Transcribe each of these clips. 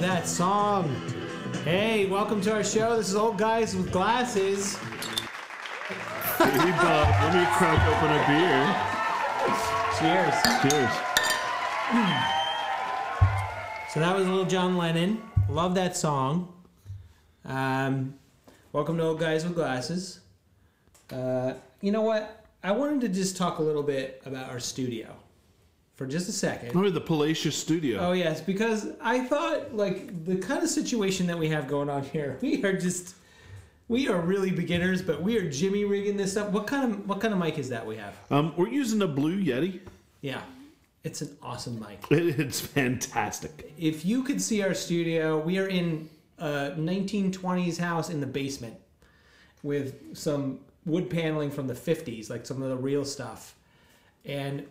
Love that song. Hey, welcome to our show. This is Old Guys with Glasses. Hey, Bob, let me crack open a Cheers. beer. Cheers. So that was a little John Lennon. Love that song. Um, welcome to Old Guys with Glasses. Uh, you know what? I wanted to just talk a little bit about our studio for just a second. Oh, the Palatius Studio. Oh yes, because I thought like the kind of situation that we have going on here, we are just we are really beginners, but we are Jimmy rigging this up. What kind of what kind of mic is that we have? Um, we're using a Blue Yeti. Yeah, it's an awesome mic. It's fantastic. If you could see our studio, we are in a 1920s house in the basement with some wood paneling from the 50s, like some of the real stuff. And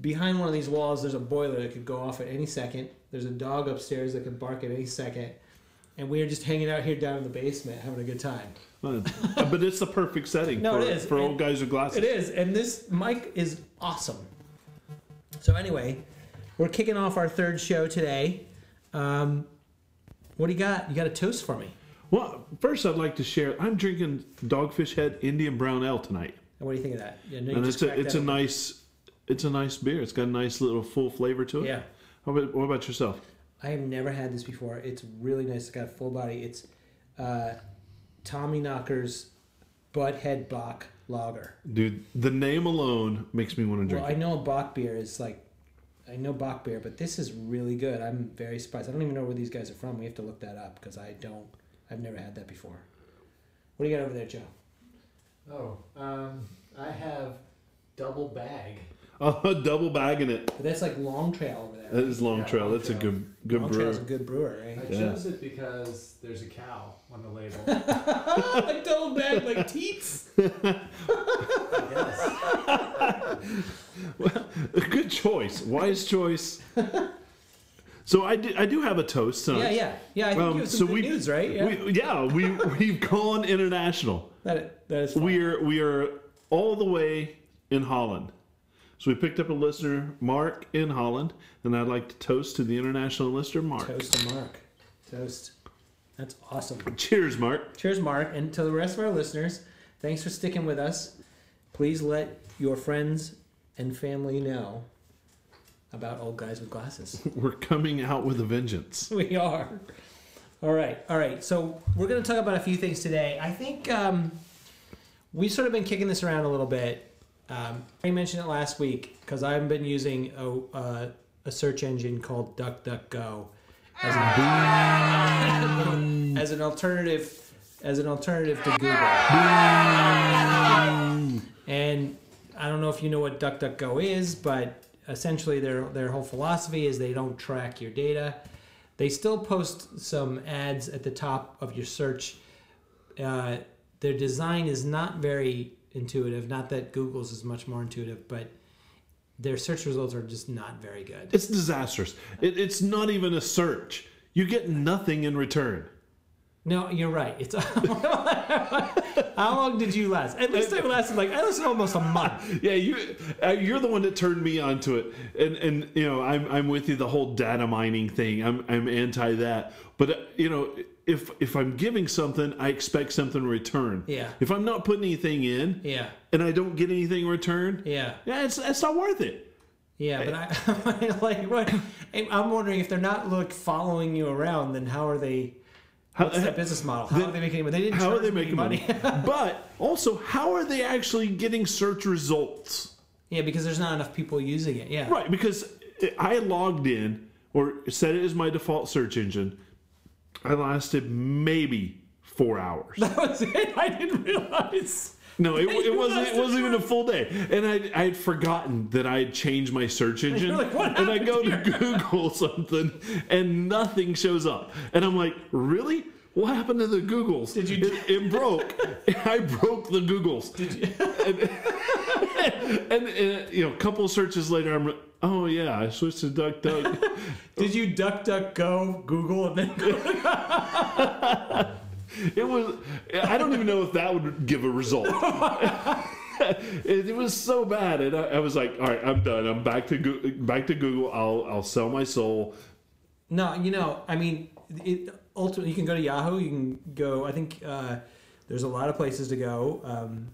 behind one of these walls, there's a boiler that could go off at any second. There's a dog upstairs that could bark at any second. And we are just hanging out here down in the basement having a good time. But it's the perfect setting No, for, it is. for And old guys with glasses. It is, and this mic is awesome. So anyway, we're kicking off our third show today. Um, what do you got? You got a toast for me? Well, first I'd like to share. I'm drinking Dogfish Head Indian Brown Ale tonight, And what do you think of that? Yeah, no, you and it's a it's a nice it's a nice beer. It's got a nice little full flavor to it. Yeah, How about, what about yourself? I have never had this before. It's really nice. It's got a full body. It's uh, Tommy Knocker's Butthead Bach Lager. Dude, the name alone makes me want to drink. Well, I know a Bock beer is like, I know Bach beer, but this is really good. I'm very surprised. I don't even know where these guys are from. We have to look that up because I don't. I've never had that before. What do you got over there, Joe? Oh, um, I have double bag. Oh, double bagging it. But that's like Long Trail over That there. is Long Yeah, Trail. Long That's a Trail. good good Long brewer. Trail's a good brewer, I right? Yeah. chose it because there's a cow on the label. like double bag, like teats. yes. Good choice. Wise choice. so I do, I do have a toast tonight. Yeah, yeah, yeah. I think Um, you have some so good we- news, right? Yeah, We, yeah, we we've gone international. that that is. Fun. We're we are all the way in Holland. So we picked up a listener, Mark in Holland, and I'd like to toast to the international listener, Mark. toast to Mark. Toast. That's awesome. Cheers, Mark. Cheers, Mark, and to the rest of our listeners, thanks for sticking with us. Please let your friends and family know about old guys with glasses. We're coming out with a vengeance. we are. All right, all right. So we're going to talk about a few things today. I think um, we've sort of been kicking this around a little bit. Um, I mentioned it last week because I've been using a, uh, a search engine called DuckDuckGo as an, as an alternative as an alternative to Google. And I don't know if you know what DuckDuckGo is, but essentially their their whole philosophy is they don't track your data. They still post some ads at the top of your search. Uh, their design is not very intuitive. Not that Google's is much more intuitive, but their search results are just not very good. It's disastrous. It, it's not even a search. You get nothing in return. No, you're right. It's how long did you last? At least I lasted like I lasted almost a month. Yeah, you uh, you're the one that turned me onto it, and and you know I'm I'm with you the whole data mining thing. I'm I'm anti that, but uh, you know if if I'm giving something, I expect something in return. Yeah. If I'm not putting anything in, Yeah, and I don't get anything in return, yeah. yeah, it's it's not worth it. Yeah, but I like what I'm wondering if they're not like following you around, then how are they? How, What's that business model? How Then- are they making money? They didn't. how are they making money? money? but also, how are they actually getting search results? yeah, because there's not enough people using it. Yeah, Right, because I logged in or set it as my default search engine. I lasted maybe four hours. that was it. I didn't realize. No, it, it wasn't. It wasn't even a full day, and I I had forgotten that I had changed my search engine. like, "What and I go to Google something, and nothing shows up, and I'm like, really? What happened to the Googles? Did you- It, it broke. I broke the Googles. Did you? And, and, you know, a couple searches later, I'm. Oh yeah, I switched to DuckDuck. Did you duck, duck, go, Google, and then go? It was. I don't even know if that would give a result. it, it was so bad, and I, I was like, "All right, I'm done. I'm back to Goo- back to Google. I'll I'll sell my soul." No, you know, I mean, it ultimately you can go to Yahoo. You can go. I think uh, there's a lot of places to go. Um,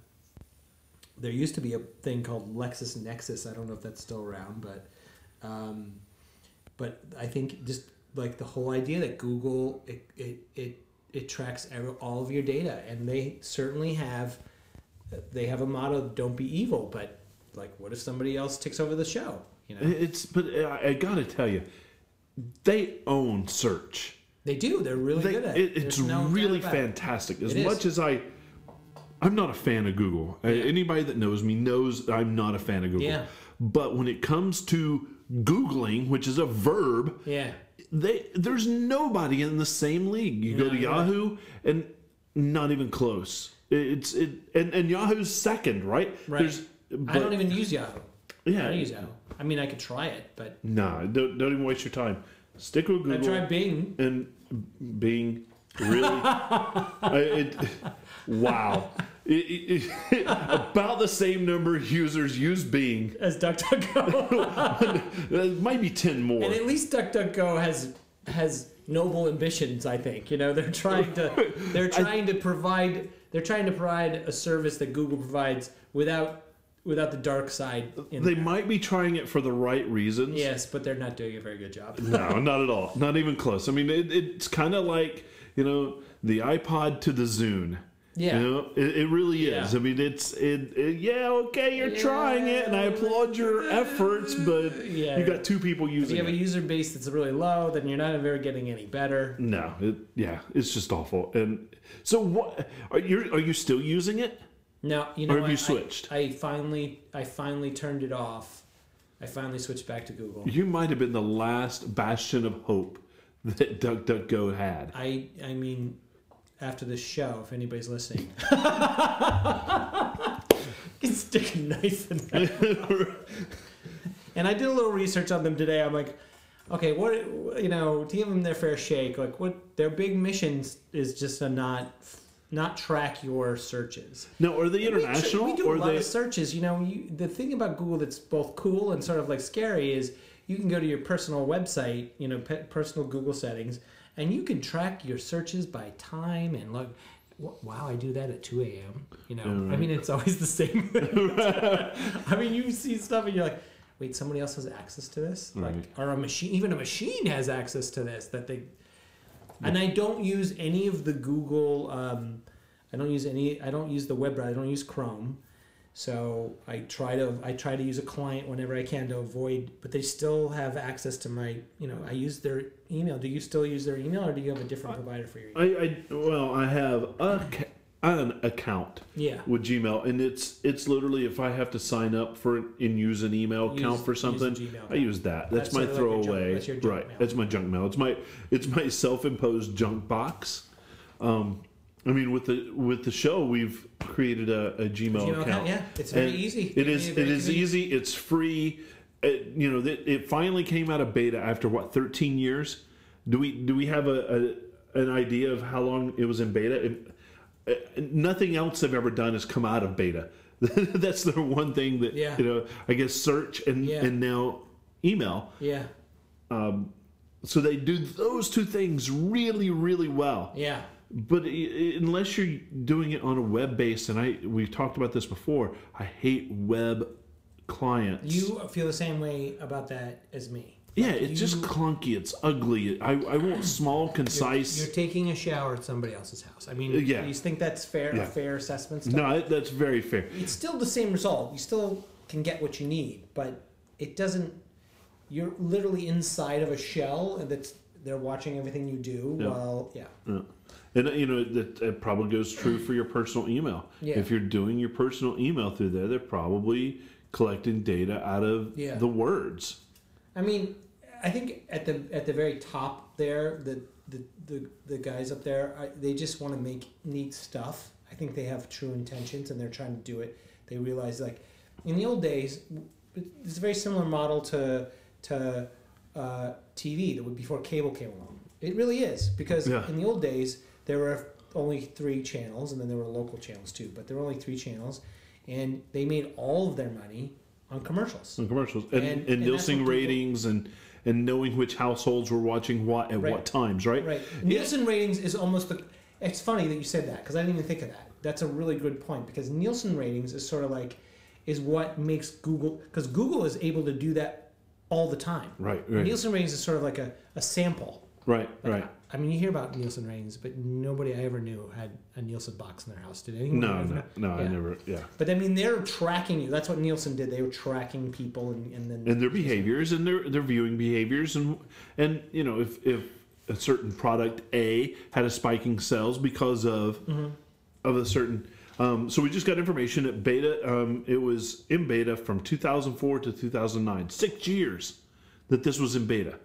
there used to be a thing called LexisNexis. I don't know if that's still around, but um, but I think just like the whole idea that Google it it it, it tracks all of your data, and they certainly have they have a motto: "Don't be evil." But like, what if somebody else takes over the show? You know, It's but I, I got to tell you, they own search. they do. They're really They, good at it, it. it's no really fantastic. As It is. much as I, I'm not a fan of Google. Uh, Anybody that knows me knows I'm not a fan of Google. Yeah. But when it comes to googling, which is a verb, Yeah. they there's nobody in the same league. You go to you're right. Yahoo and not even close. It's it and, and Yahoo's second, right? Right. There's I don't even use Yahoo. I yeah. don't use Yahoo. I mean, I could try it, but Nah, don't, don't even waste your time. Stick with Google. I tried Bing. and Bing. Really, I, it, wow. It- it- it- about the same number of users use Bing. as DuckDuckGo, It might be ten more. and at least DuckDuckGo has has noble ambitions. I think you know they're trying to they're trying to provide they're trying to provide a service that Google provides without without the dark side. In they there. might be trying it for the right reasons. Yes, but they're not doing a very good job. No, not at all. Not even close. I mean, it, it's kind of like you know the iPod to the Zune. Yeah. You know, it, it really is. Yeah. I mean, it's it, it. Yeah, okay, you're trying it, and I applaud your efforts, but Yeah. you got two people If using you have a user base that's really low, then you're not ever getting any better. No, it, yeah, it's just awful. And so, what are you? Are you still using it? No, you know Or have what? you I- switched? I, finally, I finally turned it off. I finally switched back to Google. You might have been the last bastion of hope that DuckDuckGo had. I, I mean, after this show, if anybody's listening, stick a knife in there. and I did a little research on them today. I'm like, okay, what you know, to give them their fair shake, like what their big mission is just to not not track your searches. No, are they We international We, do or a lot they? of searches. You know, you, the thing about Google that's both cool and sort of like scary is you can go to your personal website, you know, pe- personal Google settings, and you can track your searches by time and look. Wow, I do that at 2 a.m. You know, I mean, it's always the same. I mean, you see stuff and you're like, wait, somebody else has access to this? Like, or a machine, even a machine has access to this that they and I don't use any of the Google. Um, I don't use any. I don't use the web browser. I don't use Chrome. So I try to I try to use a client whenever I can to avoid. But they still have access to my. You know, I use their email. Do you still use their email, or do you have a different provider for your? email? I, I well, I have a, an account Yeah. with Gmail, and it's it's literally if I have to sign up for and use an email Use- account for use something, Gmail I use that. That's, That's my like your junk- throwaway. that's your junk right, mail. that's my junk mail. It's my it's my self-imposed junk box. Um, I mean, with the with the show, we've created a, a Gmail, Gmail account. account, yeah. It's very And easy. It is. It is convenient. easy. It's free. It, you know, it, it finally came out of beta after what 13 years. Do we do we have a, a an idea of how long it was in beta? It, nothing else they've ever done has come out of beta. That's the one thing that Yeah. you know. I guess search and Yeah. and now email. Yeah. Um, So they do those two things really, really well. Yeah. But unless you're doing it on a web base, and I we've talked about this before, I hate web clients. You feel the same way about that as me. yeah, Like, it's just clunky. It's ugly. I, I want small, concise. You're taking a shower at somebody else's house. I mean, Uh, yeah. you think that's fair? Yeah. A fair assessment? Stuff? no, that's very fair. it's still the same result. You still can get what you need, but it doesn't. You're literally inside of a shell, and that's they're watching everything you do. Yeah. While yeah, Yeah. And you know that it probably goes true for your personal email. Yeah. If you're doing your personal email through there, they're probably collecting data out of Yeah. the words. I mean, I think at the at the very top there, the the the, the guys up there, I, they just want to make neat stuff. I think they have true intentions, and they're trying to do it. They realize like in the old days, it's a very similar model to to uh, TV that would before cable came along. It really is because Yeah. in the old days there were only three channels, and then there were local channels too. But there were only three channels, and they made all of their money on commercials. on commercials and, And- and, Nielsen people- ratings and and knowing which households were watching what at Right. what times, right? Right. Nielsen ratings is almost the. It's funny that you said that because I didn't even think of that. That's a really good point because Nielsen ratings is sort of like is what makes Google because Google is able to do that all the time. Right, right. Nielsen ratings is sort of like a, a sample. Right, Like, right. I mean, you hear about Nielsen ratings, but nobody I ever knew had a Nielsen box in their house. Did anyone? No, no, no, I never. Yeah, But I mean, they're tracking you. That's what Nielsen did. They were tracking people, and, and then and their behaviors and their their viewing behaviors and and you know if if a certain product A had a spiking sales because of of a certain. Um, so we just got information at beta. Um, it was in beta from 2004 to 2009, six years that this was in beta.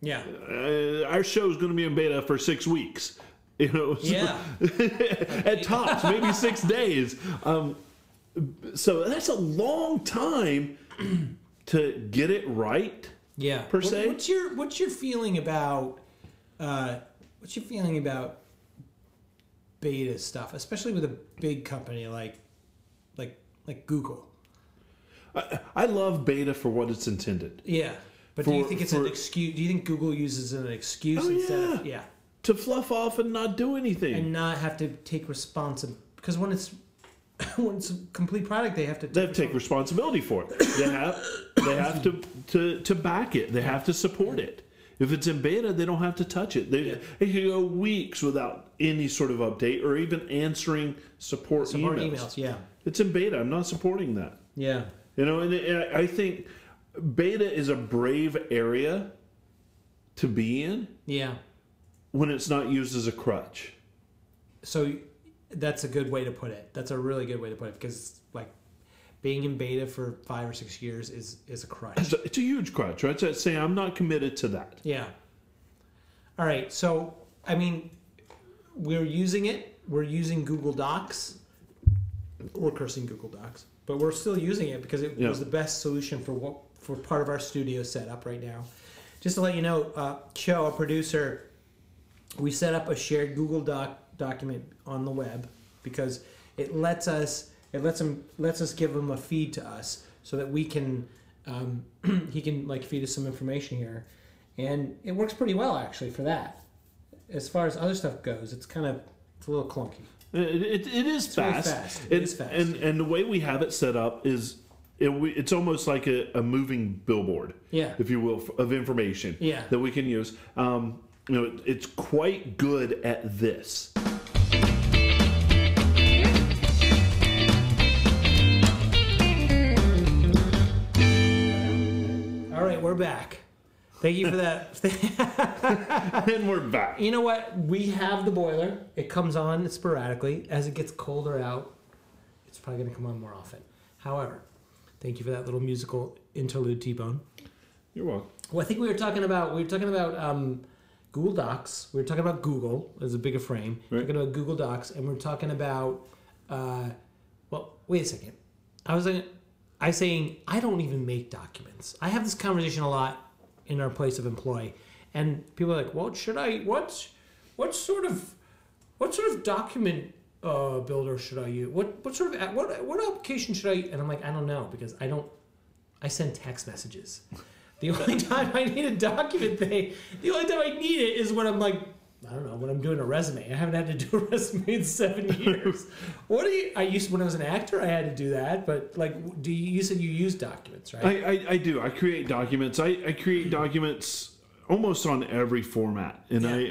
Yeah, Uh, our show is going to be in beta for six weeks. You know, so- yeah, at tops, maybe six days. Um, so that's a long time to get it right. yeah. Per What- se? What's your What's your feeling about? Uh, what's your feeling about beta stuff, especially with a big company like like like Google? I, I love beta for what it's intended Yeah. But do you think it's for- an excuse? Do you think Google uses it as an excuse Oh, instead yeah. of yeah, to fluff off and not do anything. and not have to take responsibility? Because when it's when it's a complete product, they have to. they have to take responsibility for it. They have they have to, to to back it. They have to support it. If it's in beta, they don't have to touch it. They, Yeah. they can go weeks without any sort of update or even answering support, support emails. emails. Yeah. It's in beta. I'm not supporting that. Yeah. You know, and I I think beta is a brave area to be in Yeah. when it's not used as a crutch. So that's a good way to put it. That's a really good way to put it because like being in beta for five or six years is is a crutch. It's a, it's a huge crutch, right? So saying I'm not committed to that. Yeah. All right. So I mean, we're using it. We're using Google Docs. We're cursing Google Docs, but we're still using it because it Yeah. was the best solution for what for part of our studio setup right now. Just to let you know, uh, Cho, a producer, we set up a shared Google Doc document on the web because it lets us it lets him lets us give him a feed to us so that we can um, he can like feed us some information here, and it works pretty well actually for that. As far as other stuff goes, it's kind of it's a little clunky. It, it, it is really fast. fast. It And, is fast. And and the way we have it set up is it, it's almost like a, a moving billboard, Yeah. if you will, of information Yeah. that we can use. Um, you know, it, it's quite good at this. All right, we're back. Thank you for that. and we're back. you know what? We have the boiler. It comes on sporadically. As it gets colder out, it's probably going to come on more often. However, thank you for that little musical interlude, T Bone. You're welcome. Well, I think we were talking about we were talking about um, Google Docs. We were talking about Google as a bigger frame. Right. Talking about Google Docs, and we are talking about. Uh, well, wait a second. I was like, I saying I don't even make documents. I have this conversation a lot in our place of employ, and people are like, "Well, should I? What? What sort of? What sort of document uh, builder should I use? What what sort of what what application should I?" And I'm like, I don't know because I don't I send text messages. The only time I need a document thing, the only time I need it is when I'm like, I don't know, when I'm doing a resume. I haven't had to do a resume in seven years. what do you? I used when I was an actor, I had to do that. But like, do you? You said you use documents, right? I, I, I do. I create documents. I, I create documents almost on every format, and Yeah. I,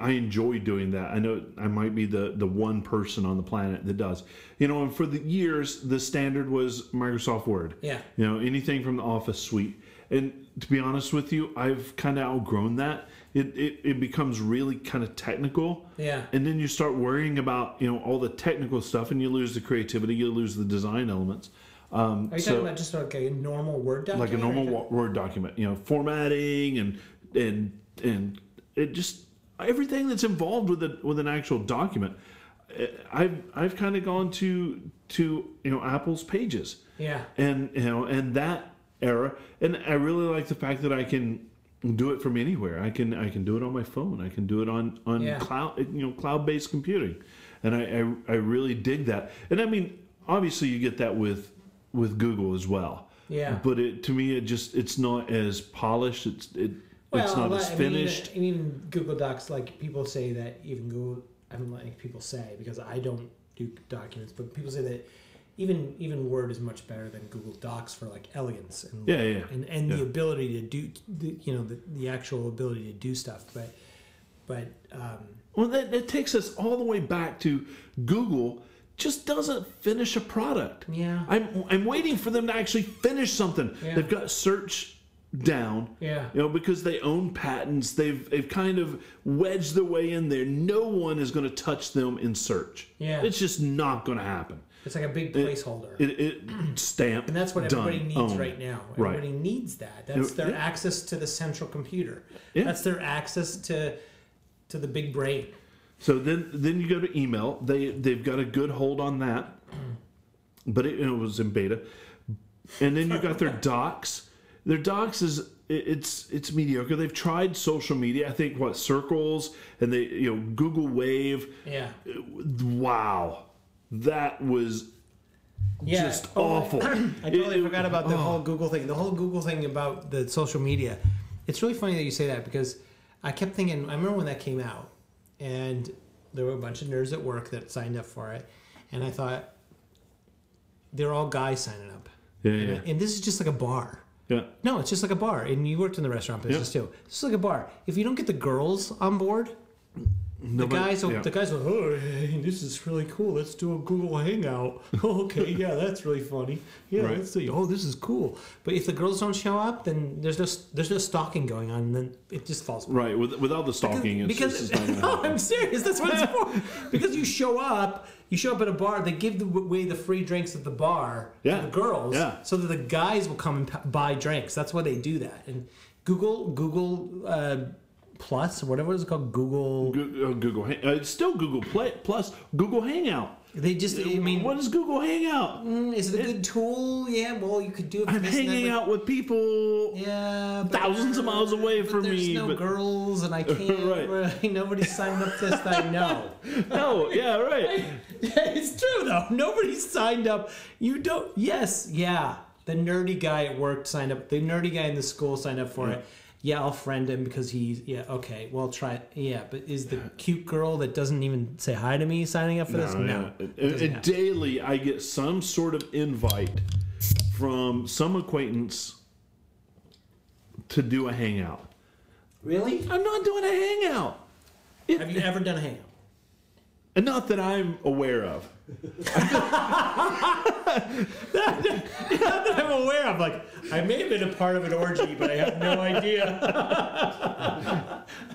I I enjoy doing that. I know I might be the the one person on the planet that does. You know, and for the years, the standard was Microsoft Word. Yeah. You know, anything from the Office suite. And to be honest with you, I've kind of outgrown that. It, it it becomes really kind of technical. Yeah. And then you start worrying about you know all the technical stuff, and you lose the creativity, you lose the design elements. Um, Are you so- talking about just like a normal Word document? like a normal or- Word document, you know, formatting and and and it just everything that's involved with it with an actual document. Eh, I've I've kind of gone to to you know Apple's Pages Yeah. and you know and that era, and I really like the fact that I can do it from anywhere. I can I can do it on my phone. I can do it on on Yeah. cloud you know cloud based computing, and I, I I really dig that. And I mean, obviously you get that with with Google as well. Yeah. But it to me, it just it's not as polished. It's it it's not as I mean, finished. even, even Google Docs, like people say that even Google, I don't like people say because I don't do documents, but people say that even even Word is much better than Google Docs for like elegance and Yeah, yeah, and, and yeah. the ability to do the, you know the, the actual ability to do stuff. But but um, Well, that, that takes us all the way back to Google just doesn't finish a product. yeah I'm I'm waiting for them to actually finish something. Yeah. They've got search down. yeah You know, because they own patents, they've they've kind of wedged their way in there. No one is going to touch them in search. Yeah. it's just not going to happen. it's like a big placeholder. It, it stamp. and that's what done, everybody needs owned. right now. Right. Everybody needs that. That's their Yeah. access to the central computer. Yeah. That's their access to to the big brain. So then then you go to email. They they've got a good hold on that, mm. but it, it was in beta. And then you got their docs. Their docs is it's it's mediocre. They've tried social media. I think what circles and they you know Google Wave. Yeah. Wow, that was Yeah. just Oh, awful. I totally It- it- forgot about the oh. whole Google thing. The whole Google thing about the social media. It's really funny that you say that because I kept thinking. I remember when that came out, and there were a bunch of nerds at work that signed up for it, and I thought they're all guys signing up. Yeah, And, yeah, and this is just like a bar. Yeah. No, it's just like a bar. And you worked in the restaurant business too. It's just like a bar. If you don't get the girls on board, the Nobody- guys, will, yeah. the guys will. Oh, hey, this is really cool. Let's do a Google Hangout. Oh, okay, yeah, that's really funny. Yeah, Right. let's see. Oh, this is cool. But if the girls don't show up, then there's no there's no stalking going on. And then it just falls. apart. Right, without the stalking, it's, because it's not no. I'm serious. That's what it's for. because you show up, you show up at a bar. They give away the free drinks at the bar Yeah. to the girls, Yeah. so that the guys will come and buy drinks. That's why they do that. And Google Google uh, Plus whatever it's called, Google. Google, uh, Google uh, it's still Google Play plus Google Hangout. They just. I mean, what is Google Hangout? mm, is it a good tool? Yeah. Well, you could do it. I'm this and that, hanging out with people. Yeah, thousands of miles away but from there's me, no but- girls, and I can't. Right. really- Nobody's signed up to this that No. know. Oh, yeah, right. yeah, it's true though. Nobody signed up. You don't. Yes, yeah. The nerdy guy at work signed up. The nerdy guy in the school signed up for it. Yeah, I'll friend him because he's yeah okay. Well, try it. Yeah, but is the cute girl that doesn't even say hi to me signing up for this? Oh, No. yeah. it And- doesn't and happen. daily, I get some sort of invite from some acquaintance to do a hangout. Really? I'm not doing a hangout. It- Have you ever done a hangout? and not that I'm aware of. That I'm aware of. Like, I may have been a part of an orgy, but I have no idea.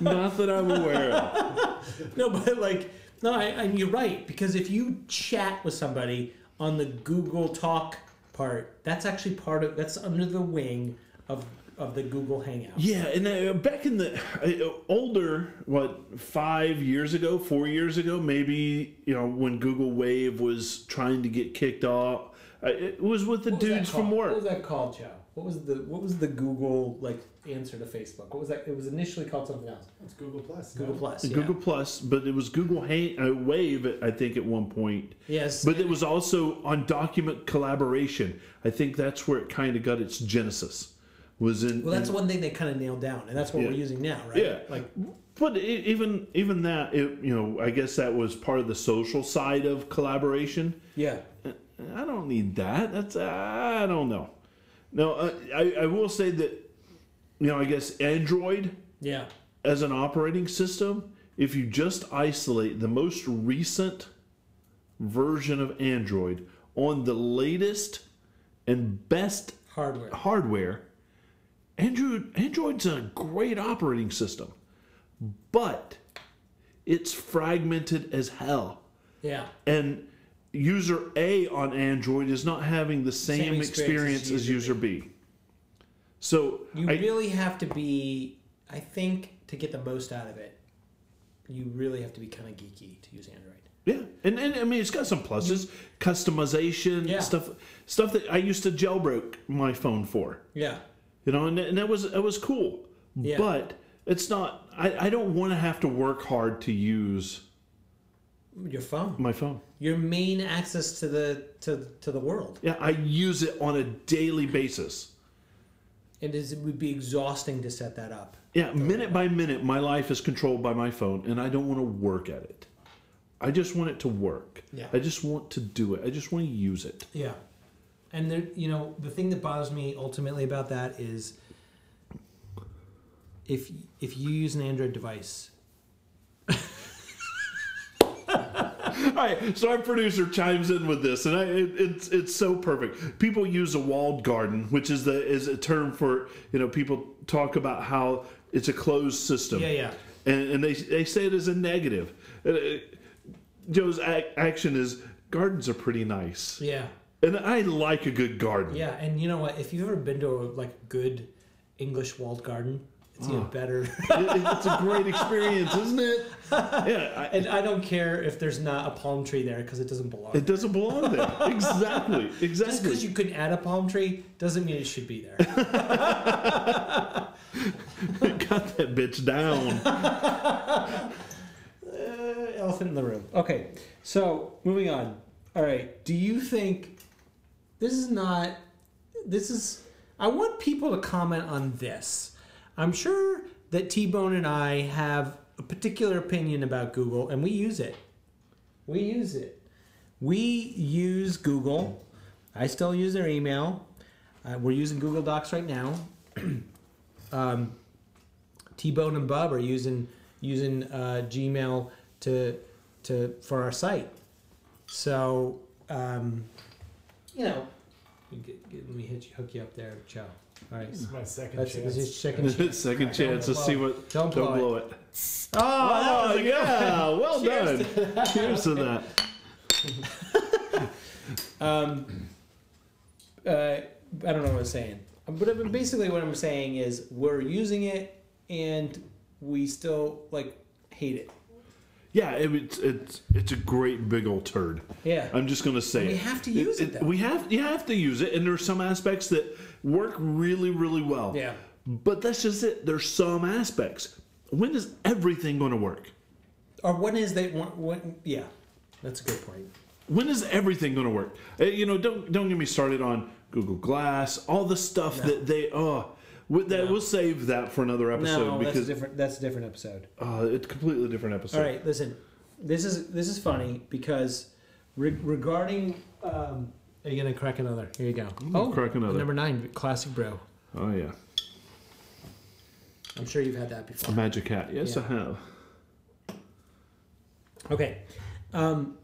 Not that I'm aware of. No, but like, no, I, and you're right because if you chat with somebody on the Google Talk part, that's actually part of that's under the wing of of the Google Hangout. Yeah, and uh, back in the uh, older, what five years ago, four years ago, maybe you know when Google Wave was trying to get kicked off, uh, it was with the What was dudes from called? What was that called, Joe? What was the what was the Google like answer to Facebook? What was that? It was initially called something else. It's Google Plus. Google no? Plus. Yeah. Google Plus, but it was Google Hang- uh, Wave, I think, at one point. Yes. But it was also on document collaboration. I think that's where it kind of got its genesis. Was in well, that's in- one thing they kind of nailed down, and that's what Yeah. we're using now, right? Yeah. Like, But e- even even that, it, you know, I guess that was part of the social side of collaboration. yeah. I don't need that. That's I don't know. No, uh, I I will say that, you know, I guess Android Yeah. as an operating system, if you just isolate the most recent version of Android on the latest and best Hardware. hardware, Android Android's a great operating system, but it's fragmented as hell, Yeah. and user A on Android is not having the same, Same experience experience, as as user user B. So You I, really have to be, I think, to get the most out of it, you really have to be kind of geeky to use Android. Yeah, and, and I mean it's got some pluses, customization Yeah. stuff, stuff that I used to jailbreak my phone for, Yeah. You know, and, and that was that was cool. Yeah. But it's not. I, I don't want to have to work hard to use Your phone. My phone. Your main access to the to to the world. Yeah, I use it on a daily basis. It is. It would be exhausting to set that up. Yeah, minute by minute, my life is controlled by my phone, and I don't want to work at it. I just want it to work. Yeah. I just want to do it. I just want to use it. Yeah. And there, you know, the thing that bothers me ultimately about that is if if you use an Android device, All right, so our producer chimes in with this, and I, it, it's it's so perfect. People use a walled garden, which is the is a term for you know people talk about how it's a closed system. Yeah, yeah. And, and they they say it as a negative. Uh, Joe's ac- action is gardens are pretty nice, yeah, and I like a good garden. yeah, and you know what? If you've ever been to a like good English walled garden, it's even better. It- it's a great experience, isn't it? Yeah, I, and I don't care if there's not a palm tree there because it doesn't belong. it doesn't belong there. Exactly, Exactly. Just because you couldn't add a palm tree doesn't mean it should be there. got that bitch down. Uh, elephant in the room. Okay, so moving on. All right, do you think this is not? This is. I want people to comment on this. I'm sure that T Bone and I have a particular opinion about Google, and we use it. We use it. We use Google. I still use their email. Uh, we're using Google Docs right now. um, T Bone and Bub are using using uh, Gmail to to for our site. So um, you know, get, get, let me hit you, hook you up there, Joe. All right, This is my second that's, chance. that's your second chance. Second chance to see what. Don't blow, Don't blow it. it. Oh, Oh, yeah. Well Cheers done. Cheers to that. Um, uh, I don't know what I'm saying, but basically what I'm saying is we're using it and we still like hate it. Yeah, it, it's it's it's a great big old turd. Yeah. I'm just gonna say We it. have to use it, though. We have you have to use it, and there are some aspects that work really really well. Yeah. But that's just it. There's some aspects. When is everything going to work? Or when is they want? When, yeah, that's a good point. When is everything going to work? Uh, You know, don't don't get me started on Google Glass, all the stuff No. that they oh. We- That No. we'll save that for another episode no, that's a because different. That's a different episode. uh, it's a completely different episode. All right, listen. This is this is funny because re- regarding. Um, are you gonna crack another? Here you go. I'll crack another. Number nine, classic bro. Oh yeah, I'm sure you've had that before. a. Magic Hat. Yes, Yeah. I have. Okay. Um,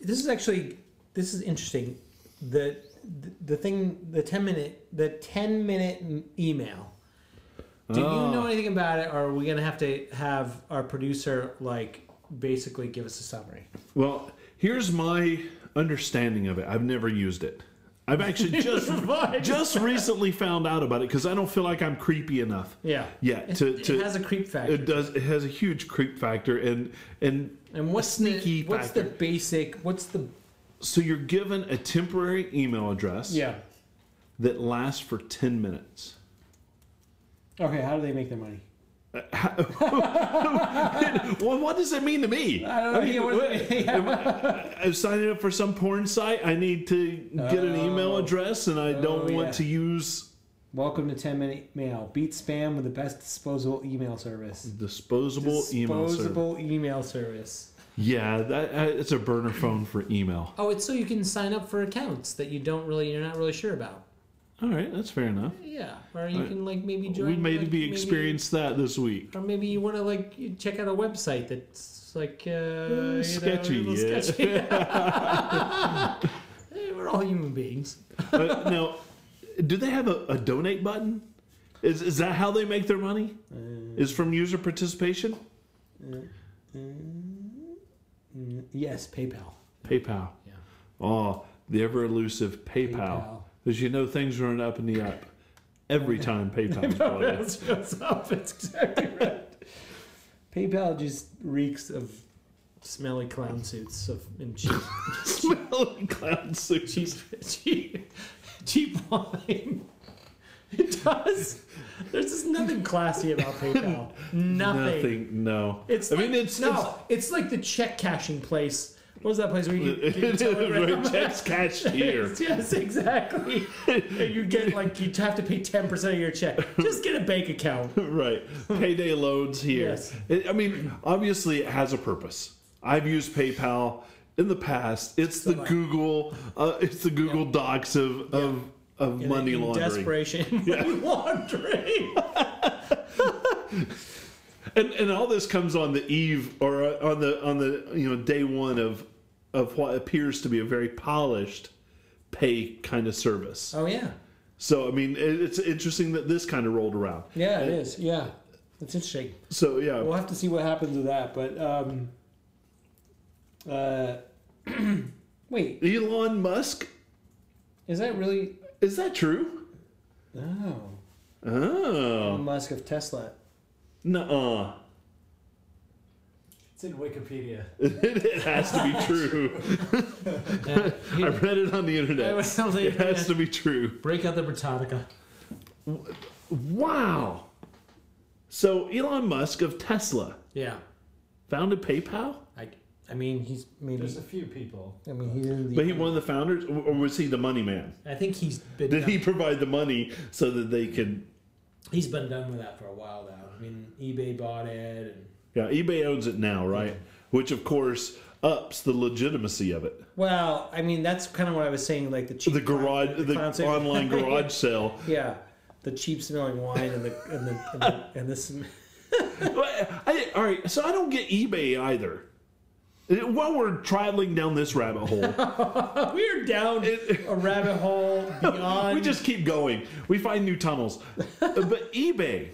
this is actually this is interesting. The, the the thing the ten minute the ten minute email. Do you Oh. know anything about it, or are we gonna have to have our producer like basically give us a summary? Well, here's my understanding of it. I've never used it. I've actually just just recently found out about it because I don't feel like I'm creepy enough. Yeah. Yeah, It, to- it has a creep factor. It does. It has a huge creep factor, and and and what's sneaky the what's factor. the basic? What's the so you're given a temporary email address yeah? that lasts for ten minutes. Okay, how do they make their money? well, what does it mean to me? I don't know. I mean, what what, mean? I, I'm signing up for some porn site. I need to get an email Oh. address, and I don't Oh, want yeah. to use Welcome to ten minute mail. Beat spam with the best disposable email service. disposable, email service. Disposable email service. Yeah, that, uh, it's a burner phone for email. Oh, it's so you can sign up for accounts that you don't really, you're not really sure about. All right, that's fair enough. Yeah, or you can like maybe join. we maybe like, be experienced that this week. or maybe you want to like check out a website that's like uh, you know, sketchy, yeah. sketchy. Hey, We're all human beings. Uh, now, do they have a, a donate button? Is, is that how they make their money? Is from user participation? Mm, Yes, PayPal. PayPal. Yeah. Oh, the ever elusive PayPal. PayPal. Because you know things run up in the up every time PayPal's brought up. That's up. That's exactly right. PayPal just reeks of smelly clown suits of and cheap, smelly clown suits. cheap, cheap, cheap wine. It does. There's just nothing classy about PayPal. Nothing. Nothing. No. It's I like, mean, it's no. It's, like the check cashing place. What was that place where you It's, get your telegram? right, checks cashier. yes, exactly. And you get like you have to pay ten percent of your check. Just get a bank account. right. Payday loads here. Yes. It- I mean, obviously, it has a purpose. I've used PayPal in the past. It's the like- Google. Uh, it's the Google Docs of of, of money in laundering. Desperation. Money laundering. And and all this comes on the eve or uh, on the on the you know day one of of what appears to be a very polished pay kind of service. Oh yeah. So I mean, it, it's interesting that this kind of rolled around. Yeah, it is. Yeah. It's interesting. So yeah, We'll have to see what happens with that. But um uh wait, Elon Musk is that really is that true? Oh. Oh, Elon Musk of Tesla. no, It's in Wikipedia. it has to be true. Yeah, I read it on the internet. It has to be true. Break out the Britannica. Wow. So Elon Musk of Tesla Yeah. founded PayPal, I I mean he's maybe There's a few people. I mean he's in the but he one of the founders, or was he the money man? I think he's been Did done, he provide the money so that they could? he's been done with that for a while now. I mean eBay bought it and Yeah, eBay owns it now, right? Which of course ups the legitimacy of it. well, I mean that's kind of what I was saying like the cheap The garage, clown- the clown saying- online garage sale. yeah. The cheap smelling wine and the and the and, the, and this I, all right, so I don't get eBay either. While we're traveling down this rabbit hole, we're down a rabbit hole beyond we just keep going. We find new tunnels. but eBay,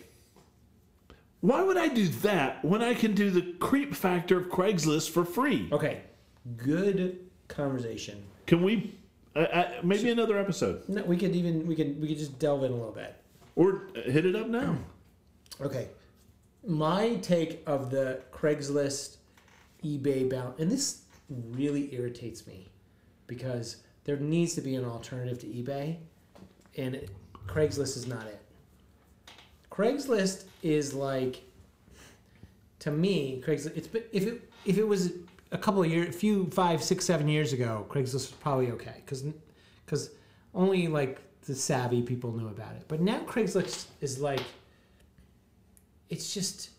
why would I do that when I can do the creep factor of Craigslist for free? Okay. Good conversation. Can we? Uh, uh, maybe another episode, No, we could even we could we could just delve in a little bit. or hit it up now. Okay. My take of the Craigslist eBay bound and this really irritates me because there needs to be an alternative to eBay and it, Craigslist is not it. Craigslist is like to me Craigslist it's if it if it was a couple of years a few five six seven years ago Craigslist was probably okay cuz cuz only like the savvy people knew about it. But now Craigslist is like it's just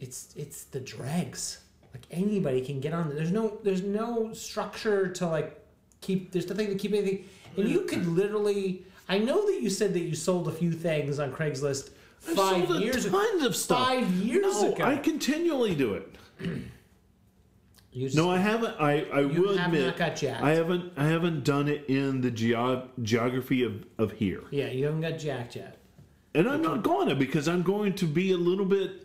it's it's the dregs like anybody can get on there there's no there's no structure to like keep there's nothing to keep anything and you could literally i know that you said that you sold a few things on craigslist I've five sold years tons of stuff. five years no, ago I continually do it. just, No, I haven't. I, I will have admit not got jacked I haven't. I haven't done it in the geo- geography of, of here, yeah you haven't got jacked yet and I'm not going to because I'm going to be a little bit.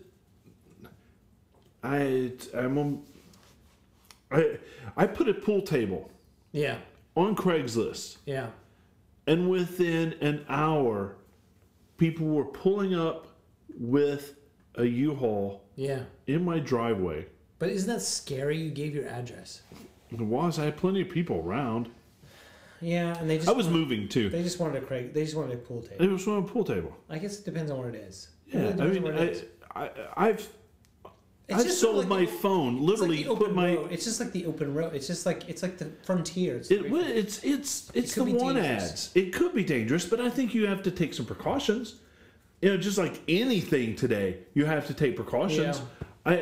I I'm. um, I I put a pool table yeah on Craigslist, yeah and within an hour, people were pulling up with a U-Haul yeah in my driveway. but isn't that scary you gave your address It was. I had plenty of people around. yeah and they just I was want- moving too. they just wanted a craig they just wanted a pool table It was on a pool table. i guess it depends on what it is Yeah, really I mean, on it. I, I, I've It's just sold like my the- phone. It's like Literally the put my. road. It's just like the open road. It's just like it's like the frontier. It's It, well, it's it's it's the could be one dangerous. ads. It could be dangerous, but I think you have to take some precautions. You know, just like anything today, you have to take precautions. I, uh,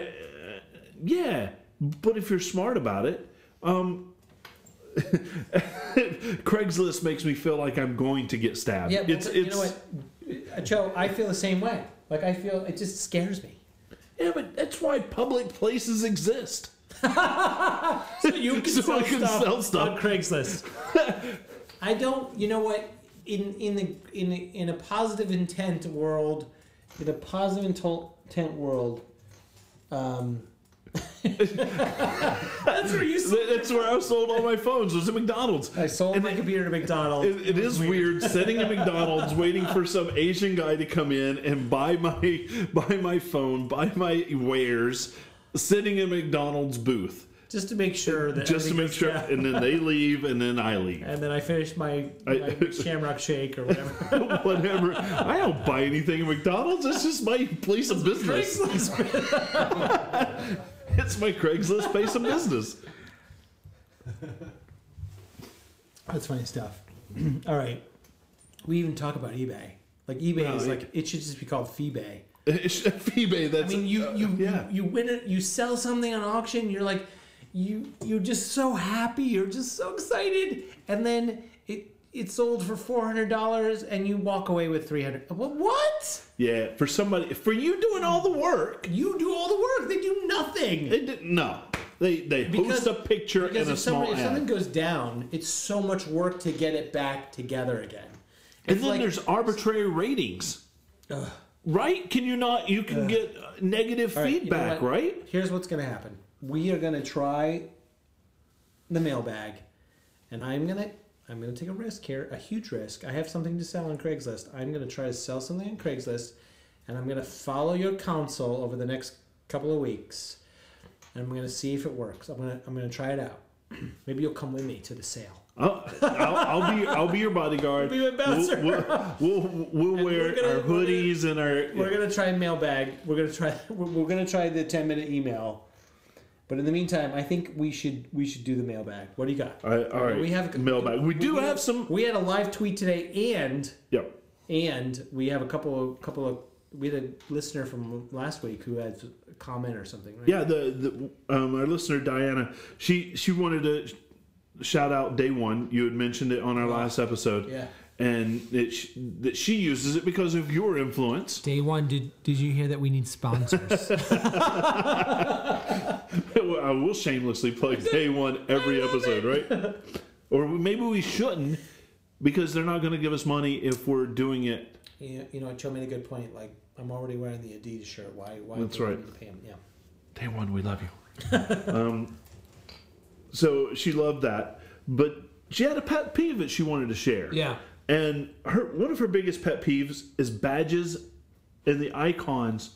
yeah, but if you're smart about it, um, Craigslist makes me feel like I'm going to get stabbed. yeah, but it's you know what, Uh, Joe? I feel the same way. Like I feel it just scares me. Yeah, but that's why public places exist. So you can, So sell, can stuff sell stuff. on Craigslist. I don't. You know what? In in the in the, in a positive intent world, in a positive intent intent world, um, that's where you. sold- That's where I sold all my phones. Was at McDonald's. I sold my computer to McDonald's. It, it is weird sitting at McDonald's waiting for some Asian guy to come in and buy my buy my phone, buy my wares, sitting in McDonald's booth. just to make sure that just to make sure, down. and then they leave, and then I leave. And then I finish my, I- my Shamrock Shake or whatever. Whatever. I don't buy anything at McDonald's. It's just my place of business. It's my Craigslist place of business. That's funny stuff. All right. We even talk about eBay. Like eBay No, is it- like it should just be called Feebay. eBay. That's. I mean, you you, uh, yeah. you you win it. You sell something on auction. You're like, you you're just so happy. You're just so excited, and then it it sold for four hundred dollars, and you walk away with three hundred. What? yeah. For somebody, for you doing all the work, You do all the work. They do nothing. they didn't. No, they they Because- host a picture and a if, somebody, small if something goes down, it's so much work to get it back together again. And then like- there's arbitrary ratings. Ugh. Right? Can you not? You can get uh, negative right, you know feedback, right? Here's what's going to happen. We are going to try the mailbag, and I'm going to I'm going to take a risk here, a huge risk. I have something to sell on Craigslist. I'm going to try to sell something on Craigslist, and I'm going to follow your counsel over the next couple of weeks, and I'm going to see if it works. I'm going to I'm going to try it out. Maybe you'll come with me to the sale. I'll, I'll, I'll be I'll be your bodyguard. Be my bouncer. We'll, we'll, we'll, we'll wear gonna- our we're gonna- hoodies and our. We're gonna try mailbag. We're gonna try. We're, we're gonna try the ten minute email. But in the meantime, I think we should we should do the mailbag. What do you got? All right, all right. We have a, mailbag. We do have some. We had a live tweet today, and Yeah. and we have a couple of couple of. We had a listener from last week who had a comment or something, right? Yeah, the, the um, our listener Diana, she she wanted to shout out day one. You had mentioned it on our last episode, Yeah. and it, that she uses it because of your influence. Day one, did did you hear that we need sponsors? I will shamelessly plug day one every episode, right? Or maybe we shouldn't, because they're not going to give us money if we're doing it. You know, you know, Joe made a good point. Like, I'm already wearing the Adidas shirt. Why? Why? That's do I right. need to pay him? Yeah. Day one, we love you. um, so she loved that, but she had a pet peeve that she wanted to share. yeah. And her one of her biggest pet peeves is badges and the icons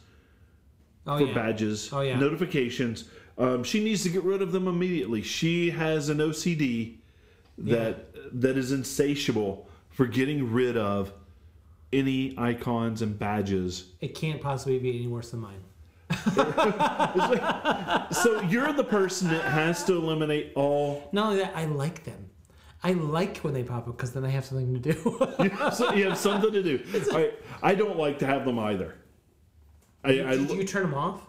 Oh for yeah. badges, Oh, yeah. notifications. Um, she needs to get rid of them immediately. She has an OCD that that is insatiable for getting rid of any icons and badges. It can't possibly be any worse than mine. So you're the person that has to eliminate all. Not only that, I like them. I like when they pop up because then I have something to do. so you have something to do. I I don't like to have them either. I, I Did you turn them off?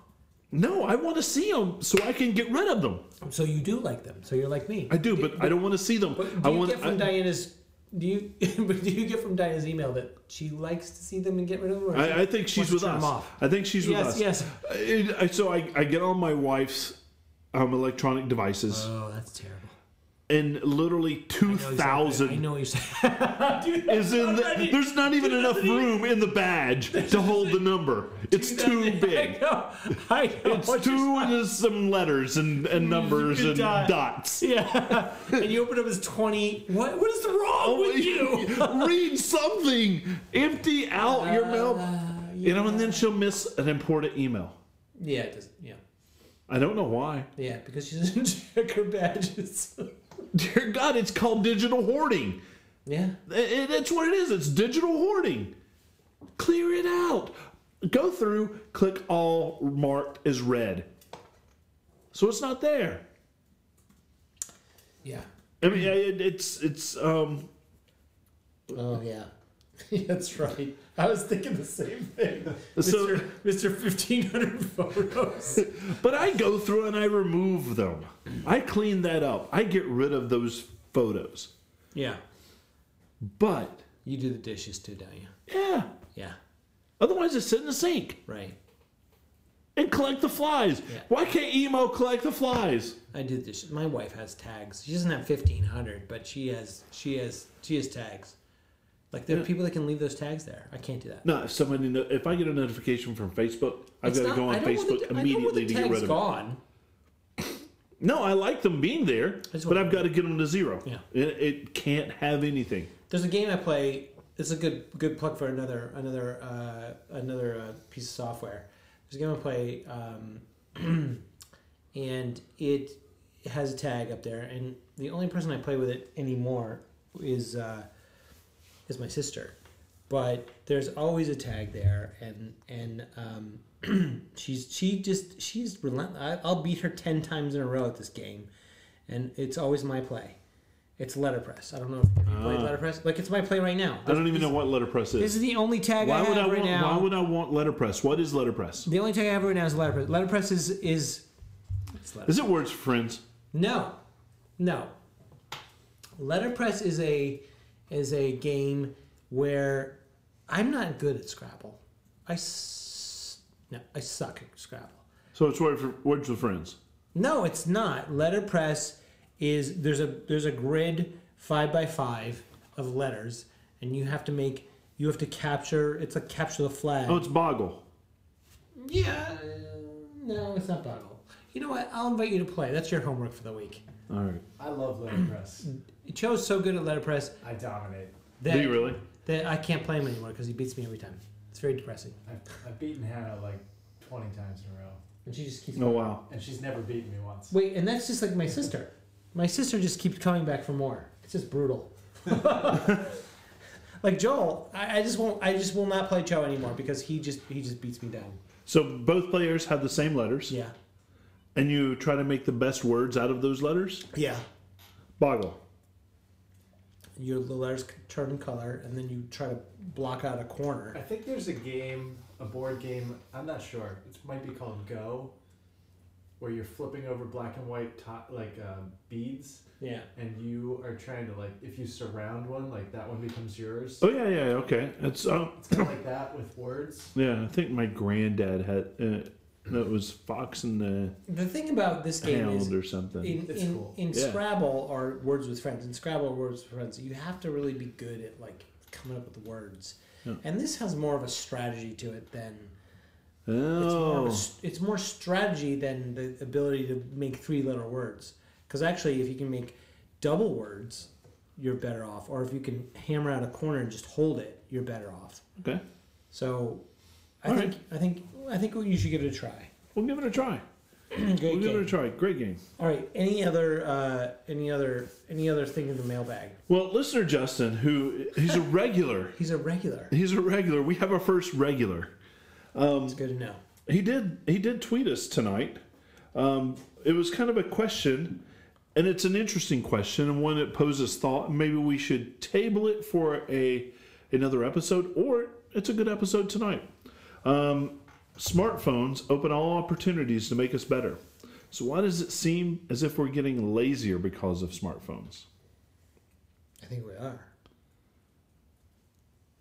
No, I want to see them so I can get rid of them. So you do like them. So you're like me. I do, but I don't want to see them. But I do you want. get from I, Diana's? Do you? but do you get from Diana's email that she likes to see them and get rid of them? or I, I think she's with us. I think she's with Yes, us. yes. I- I- so I, I get on my wife's um, electronic devices, Oh, that's terrible. And literally 2,000 I know exactly- I know you're. Dude, is in. The, there's not even enough room in the badge to hold the number. It's too I big. know. I know. It's two and there's some letters and, and numbers and dot. dots. Yeah, and you open up as twenty. What? What is wrong oh, with you? Read something. Empty out uh, your mail. You know, and then she'll miss an important email. Yeah, it does. Yeah, I don't know why. yeah, because she doesn't check her badges. Dear God, it's called digital hoarding. yeah, It- It's what it is. It's digital hoarding. Clear it out. Go through, click all marked as red. So it's not there. yeah. I mean, it, it's it's um. Oh yeah, that's right. I was thinking the same thing. So- Mister fifteen hundred photos. But I go through and I remove them. I clean that up. I get rid of those photos. yeah, But you do the dishes too, don't you? yeah, Yeah, otherwise it's sit in the sink right. and collect the flies. Yeah. Why can't emo collect the flies? I do this. My wife has tags. She doesn't have fifteen hundred, but she has she has she has tags. Like there are people that can leave those tags there. I can't do that. No, if somebody, no- if I get a notification from Facebook, I've got to go on Facebook the- I know when immediately to get rid of it. gone. No, I like them being there, but I've got to get them to zero. Yeah. It, it can't have anything. There's a game I play. It's a good good plug for another another uh, another uh, piece of software. There's a game I play, um, and it has a tag up there, and the only person I play with it anymore is uh, is my sister. But there's always a tag there, and and um, she's she just she's relentless. I'll beat her ten times in a row at this game, and it's always my play. It's letterpress. I don't know if you played Ah. letterpress. Like it's my play right now. I don't even know what letterpress is. This is. the only tag Why I have I right want? now. Why would I want letterpress? What is letterpress? The only tag I have right now is letterpress. Letterpress is is. Letterpress. Is it words for friends? No, no. Letterpress is a is a game where I'm not good at Scrabble. I s- no, I suck at Scrabble. So it's word for, words for friends. No, it's not. Letterpress is there's a there's a grid five by five of letters, and you have to make you have to capture. It's like capture the flag. Oh, it's Boggle. yeah. uh, No, it's not Boggle. You know what? I'll invite you to play. That's your homework for the week. All right. I love letterpress. Joe's so good at letterpress I dominate. that Do you really? that I can't play him anymore because he beats me every time. It's very depressing. I've, I've beaten Hannah like 20 times in a row. And she just keeps. Oh wow. And she's never beaten me once. Wait, and that's just like my sister. My sister just keeps coming back for more. It's just brutal. like Joel, I, I just won't. I just will not play Joe anymore because he just he just beats me down. So both players have the same letters, Yeah. and you try to make the best words out of those letters. Yeah. Boggle. Your the letters turn color, and then you try to block out a corner. I think there's a game, a board game, I'm not sure. It might be called Go, where you're flipping over black and white to- like uh, beads, Yeah. and you are trying to like if you surround one, like that one becomes yours. Oh yeah, yeah, okay. It's um, It's kind of like that with words. yeah. I think my granddad had. Uh, no, it was Fox and the The thing about this game is or something. in It's in, cool. in Yeah. Scrabble or Words with Friends. In Scrabble or Words with Friends, you have to really be good at like coming up with the words. Yeah. And this has more of a strategy to it than it's more, of a Oh, s it's more strategy than the ability to make three letter words. Because actually, if you can make double words, you're better off. Or if you can hammer out a corner and just hold it, you're better off. okay. So, I All think I think I think you should give it a try. We'll give it a try. Great we'll give it a game. try. Great game. All right. Any other uh, any other any other thing in the mailbag? Well, listener Justin, who he's a regular. He's a regular. He's a regular. We have our first regular. It's good to know. He did. He did tweet us tonight. Um, it was kind of a question, and it's an interesting question and one that poses thought. Maybe we should table it for a another episode, or it's a good episode tonight. Um, smartphones open all opportunities to make us better. So why does it seem as if we're getting lazier because of smartphones? I think we are.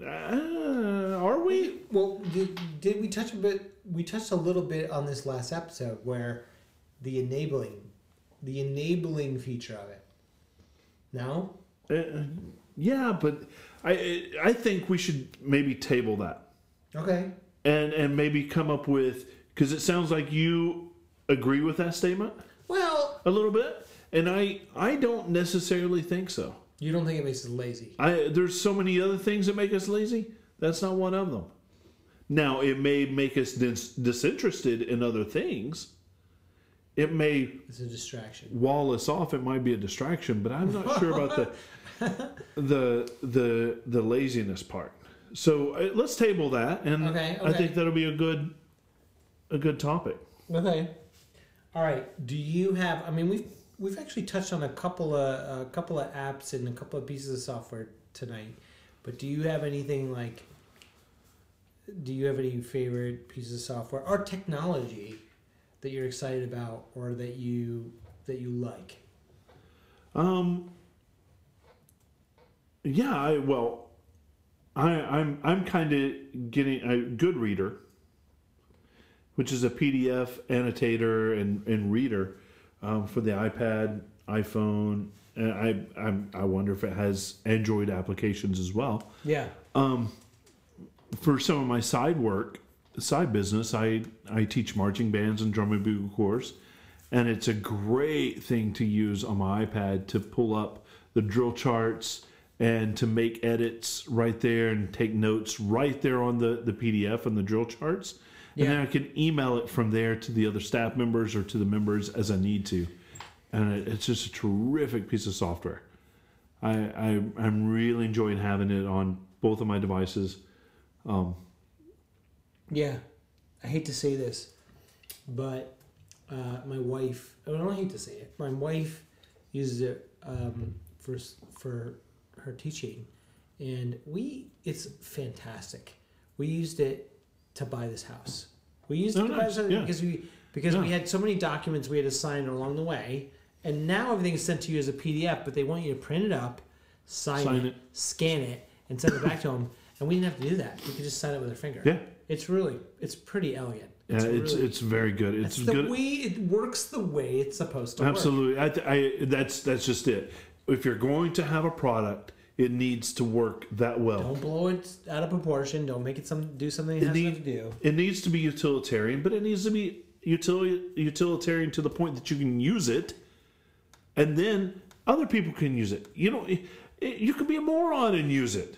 Uh, are we? Well, did, did we touch a bit? We touched a little bit on this last episode where the enabling, the enabling feature of it. No. Uh, yeah, but I I think we should maybe table that. Okay. And and maybe come up with because it sounds like you agree with that statement? Well, a little bit. And i i don't necessarily think so. You don't think it makes us lazy? i there's so many other things that make us lazy. That's not one of them. Now it may make us dis- disinterested in other things. It may It's a distraction. wall us off. It might be a distraction but i'm not sure about the the the the laziness part so uh, let's table that and Okay, i okay. think that'll be a good a good topic Okay. All right. Do you have? I mean, we've we've actually touched on a couple of a couple of apps and a couple of pieces of software tonight, but do you have anything like? Do you have any favorite pieces of software or technology that you're excited about or that you that you like? Um. Yeah, I well, I I'm I'm kind of getting a GoodReader, which is a PDF annotator and and reader um, for the iPad, iPhone. And I I'm, I wonder if it has Android applications as well. Yeah. Um, For some of my side work, side business, I I teach marching bands and drum and bugle corps, and it's a great thing to use on my iPad to pull up the drill charts and to make edits right there and take notes right there on the the PDF and the drill charts, and then I can email it from there to the other staff members or to the members as I need to. and it, it's just a terrific piece of software. I, I I'm really enjoying having it on both of my devices. Um, Yeah, I hate to say this, but uh, my wife. I don't hate to say it. My wife uses it um, for for her teaching, and we. It's fantastic. We used it to buy this house. We used it Oh, to buy nice. this house Yeah. because we because we had so many documents we had to sign along the way, and now everything is sent to you as a PDF. But they want you to print it up, sign, Sign it, it. scan it, and send it back to them. And we didn't have to do that. We could just sign it with our finger. yeah, It's really, it's pretty elegant. yeah, it's really, it's very good. It's it's the good. way it works the way it's supposed to work. Absolutely, I, I that's that's just it. If you're going to have a product, it needs to work that well. Don't blow it out of proportion. Don't make it some do something it It has need- to do. It needs to be utilitarian, but it needs to be util- utilitarian to the point that you can use it, and then other people can use it. You know, it- you can be a moron and use it.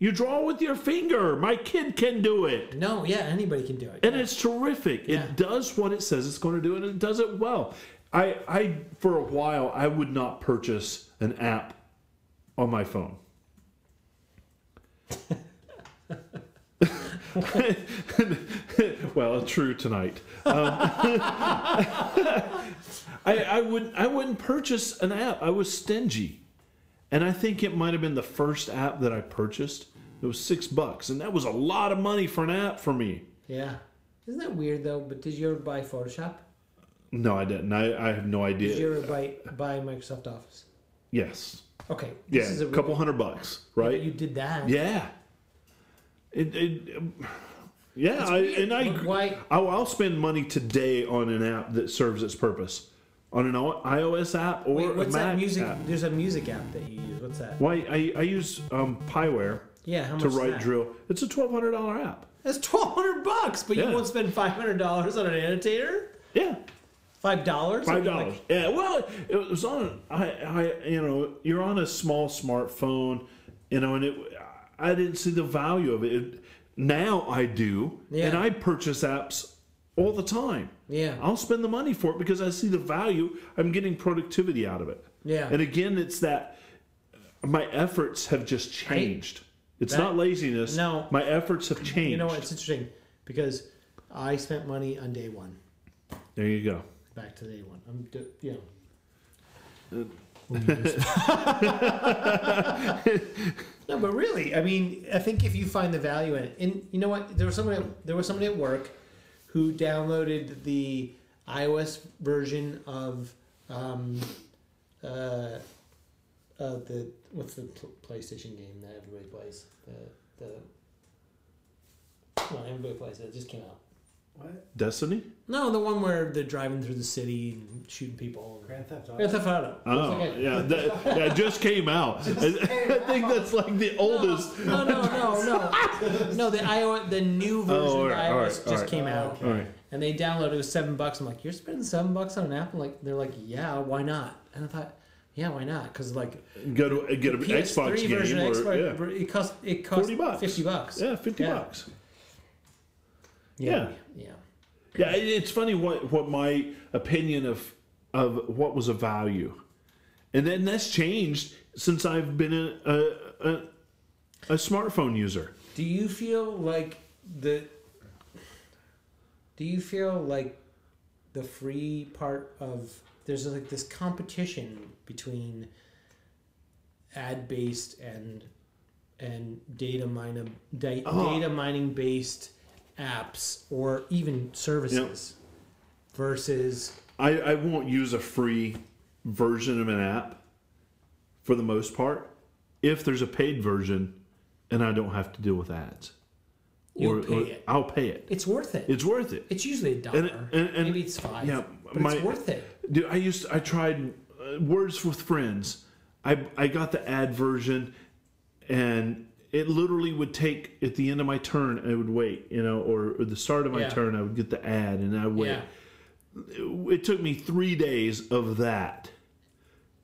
You draw with your finger. My kid can do it. No, yeah, anybody can do it. and it's terrific. Yeah. It does what it says it's going to do, and it does it well. I, I, for a while, I would not purchase an app on my phone. well, true tonight. Um, I, I would, I wouldn't purchase an app. I was stingy, and I think it might have been the first app that I purchased. It was six bucks, and that was a lot of money for an app for me. yeah. Isn't that weird though? But did you ever buy Photoshop? No, I didn't. I, I have no idea. Did you ever buy buy Microsoft Office? Yes. Okay. Yeah, is a a couple hundred bucks, right? You did that. Yeah. It, it, um, yeah, I, and I, why? I will I'll spend money today on an app that serves its purpose, on an iOS app or Wait, a what's Mac that music? app. There's a music app that you use. What's that? Why I, I use um, Pyware Yeah, how much to write drill. It's a twelve hundred dollar app. That's twelve hundred bucks, but Yeah. you won't spend five hundred dollars on an annotator. Five dollars. five dollars. yeah, well, it was on. I, I, you know, you're on a small smartphone, you know, and it. I didn't see the value of it. it now I do, Yeah. and I purchase apps all the time. Yeah. I'll spend the money for it because I see the value. I'm getting productivity out of it. Yeah. And again, it's that my efforts have just changed. it's that- not laziness. No. my efforts have changed. You know what? It's interesting because I spent money on day one. There you go. Back to day one. I'm, do- you know. no, but really, I mean, I think if you find the value in it, and you know what, there was somebody, there was somebody at work who downloaded the iOS version of um, uh, uh, the what's the pl- PlayStation game that everybody plays? The the on, everybody plays it. It just came out. What? Destiny. No, the one where they're driving through the city and shooting people. Grand Theft Auto. Grand Theft Auto. Oh, It's like a- yeah, that, that just came out. I, I think that's like the oldest. No, no, no, no, no. The iOS, the new oh, version Oh, all right, of iOS all right, just all right. came out, All right. and they downloaded it was seven bucks. I'm like, you're spending seven bucks on an app? I'm like, they're like, yeah, why not? And I thought, yeah, why not? Because like Go to get an PS3 Xbox game version of or Xbox, yeah, it cost it cost 40 bucks. fifty bucks. yeah, fifty Yeah. bucks. Yeah, yeah. Yeah, it- it's funny what what my opinion of of what was a value, and then that's changed since I've been a a, a, a smartphone user. Do you feel like the? Do you feel like the free part of there's like this competition between ad based and and data mining da- Oh. data mining based apps or even services versus I, I won't use a free version of an app for the most part if there's a paid version and I don't have to deal with ads. You'll pay it. I'll pay it. it's worth it. It's worth it. It's usually a dollar. And- and- and- Maybe it's five. yeah, but my- it's worth it. Dude, I used I tried uh, Words with Friends. I I got the ad version, and it literally would take at the end of my turn. I would wait, you know, or, or the start of my Yeah. turn. I would get the ad, and I would wait. Yeah. It, it took me three days of that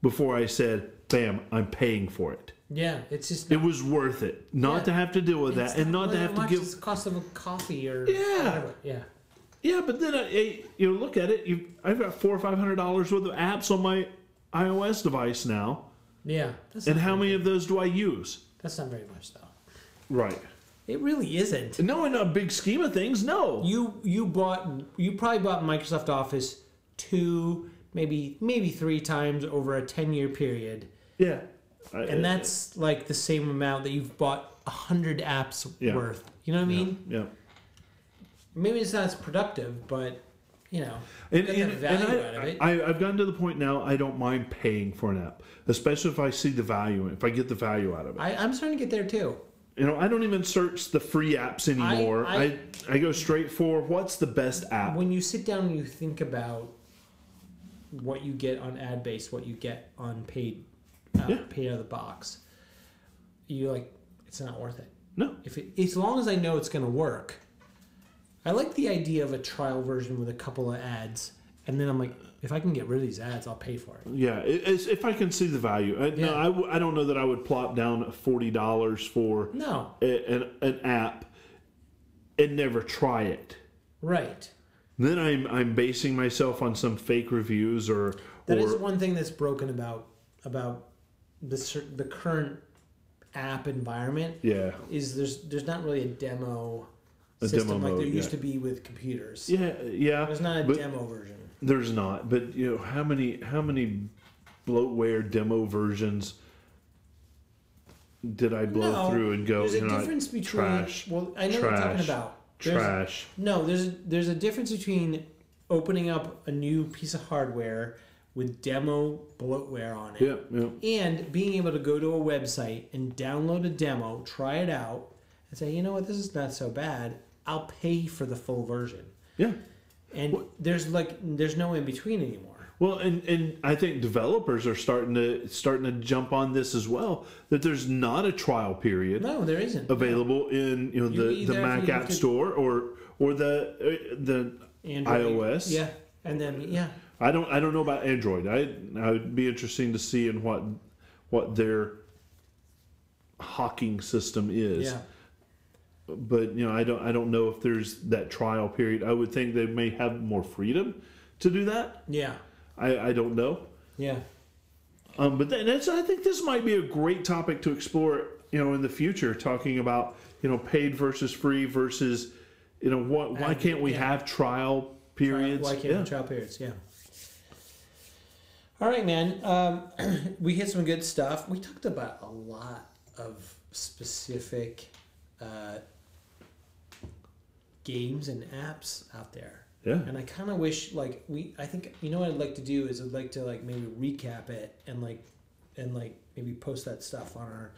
before I said, "Bam, I'm paying for it." Yeah. It's just It was worth it, not Yeah. to have to deal with It's that, and not to have to give the cost of a coffee or Yeah. whatever. Yeah. Yeah, but then I, I- you know, look at it. You, I've got four or five hundred dollars worth of apps on my iOS device now, Yeah. And how many of those do I use? That's not very much though. Right. It really isn't. No, in a big scheme of things, no. You you bought you probably bought Microsoft Office two maybe maybe three times over a ten year period, yeah. I- and that's like the same amount that you've bought a hundred apps Yeah. worth. You know what I mean? yeah. Maybe it's not as productive, but you know, And, get the value and out of it. I, I, I've gotten to the point now I don't mind paying for an app, especially if I see the value, if I get the value out of it. I, I'm starting to get there too. you know, I don't even search the free apps anymore. I, I- I, go straight for what's the best app. When you sit down and you think about what you get on ad based, what you get on paid, uh, Yeah. paid out of the box, you're like it's not worth it. No. If it, as long as I know it's going to work, I like the idea of a trial version with a couple of ads, and then I'm like, if I can get rid of these ads, I'll pay for it. Yeah, it's, if I can see the value. I, Yeah. No, I, w- I don't know that I would plop down forty dollars for No, a, an, an app and never try it. right. Then I'm I'm basing myself on some fake reviews or That or is one thing that's broken about about the the current app environment yeah is there's there's not really a demo A system demo like mode, there used to be with computers. yeah yeah. There's not a but demo version. There's not, but you know how many how many bloatware demo versions did I blow No, through and go? There's a difference between trash, well, I know what you're talking about. There's- trash. No, there's there's a difference between opening up a new piece of hardware with demo bloatware on it Yeah, yeah. and being able to go to a website and download a demo, try it out, and say, you know what, this is not so bad. I'll pay for the full version. Yeah. And there's like there's no in between anymore. Well, and, and I think developers are starting to starting to jump on this as well. That there's not a trial period No, there isn't. available in you know the, the Mac App Store or or the uh, the Android, iOS. Yeah, and then yeah, I don't I don't know about Android. I I would be interesting to see in what what their hawking system is. yeah. But you know I don't I don't know if there's that trial period. I would think they may have more freedom to do that. Yeah, I I don't know. yeah, Um, but then I think this might be a great topic to explore, you know, in the future, talking about, you know, paid versus free versus, you know, what, why can't we yeah. have trial periods? Why can't yeah. trial periods? Yeah. All right, man. Um, we hit some good stuff. We talked about a lot of specific uh, games and apps out there, yeah. and I kind of wish like we. I think you know what I'd like to do is I'd like to like maybe recap it and like and like maybe post that stuff on our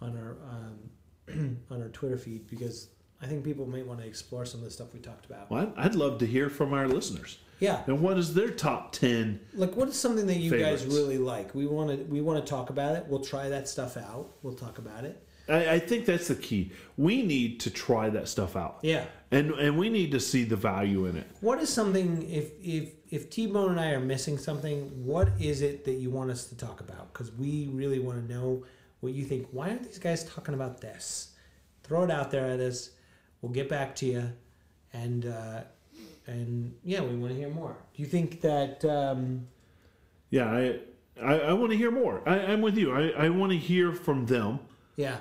on our um, on our Twitter feed because I think people might want to explore some of the stuff we talked about. Well, I'd, I'd love to hear from our listeners. Yeah. And what is their top 10? Like, what is something that you guys really like? We want to we want to talk about it. We'll try that stuff out. We'll talk about it. I, I think that's the key. We need to try that stuff out. Yeah. And, and we need to see the value in it. What is something if if if T Bone and I are missing something? What is it that you want us to talk about? Because we really want to know what you think. Why aren't these guys talking about this? Throw it out there at us. We'll get back to you, and uh, and yeah, we want to hear more. Do you think that? Um, Yeah, I, I, I want to hear more. I, I'm with you. I, I want to hear from them. yeah.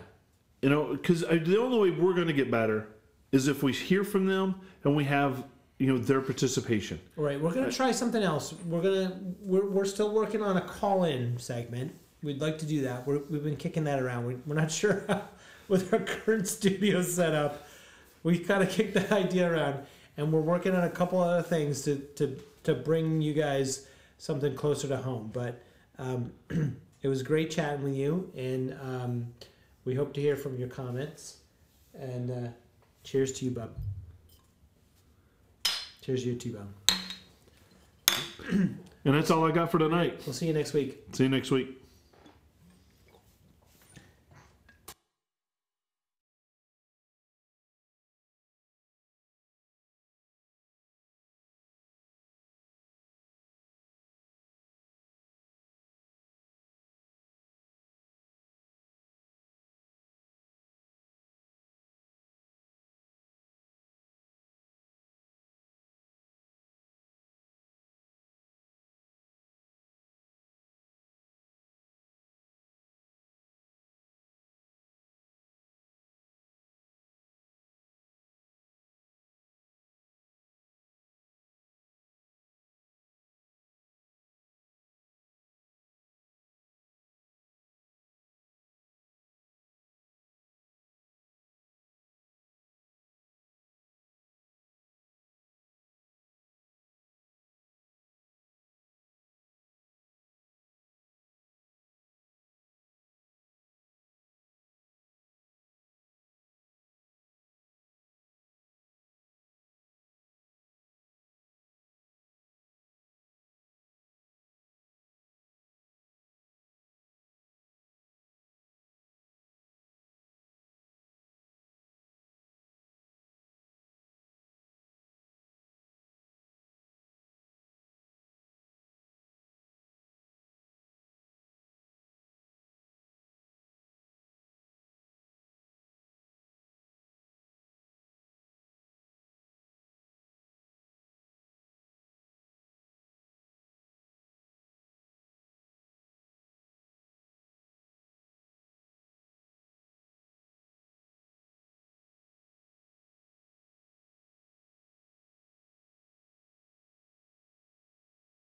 You know, because the only way we're going to get better is if we hear from them and we have, you know, their participation. All right, we're gonna try something else. We're gonna we're, we're still working on a call-in segment. We'd like to do that. We're, we've been kicking that around. We, we're not sure how, with our current studio setup. We kind of kicked that idea around, and we're working on a couple other things to to to bring you guys something closer to home. But um, it was great chatting with you, and um, we hope to hear from your comments. And uh, cheers to you, bub. Cheers to you too, bub. And that's all I got for tonight. We'll see you next week. See you next week.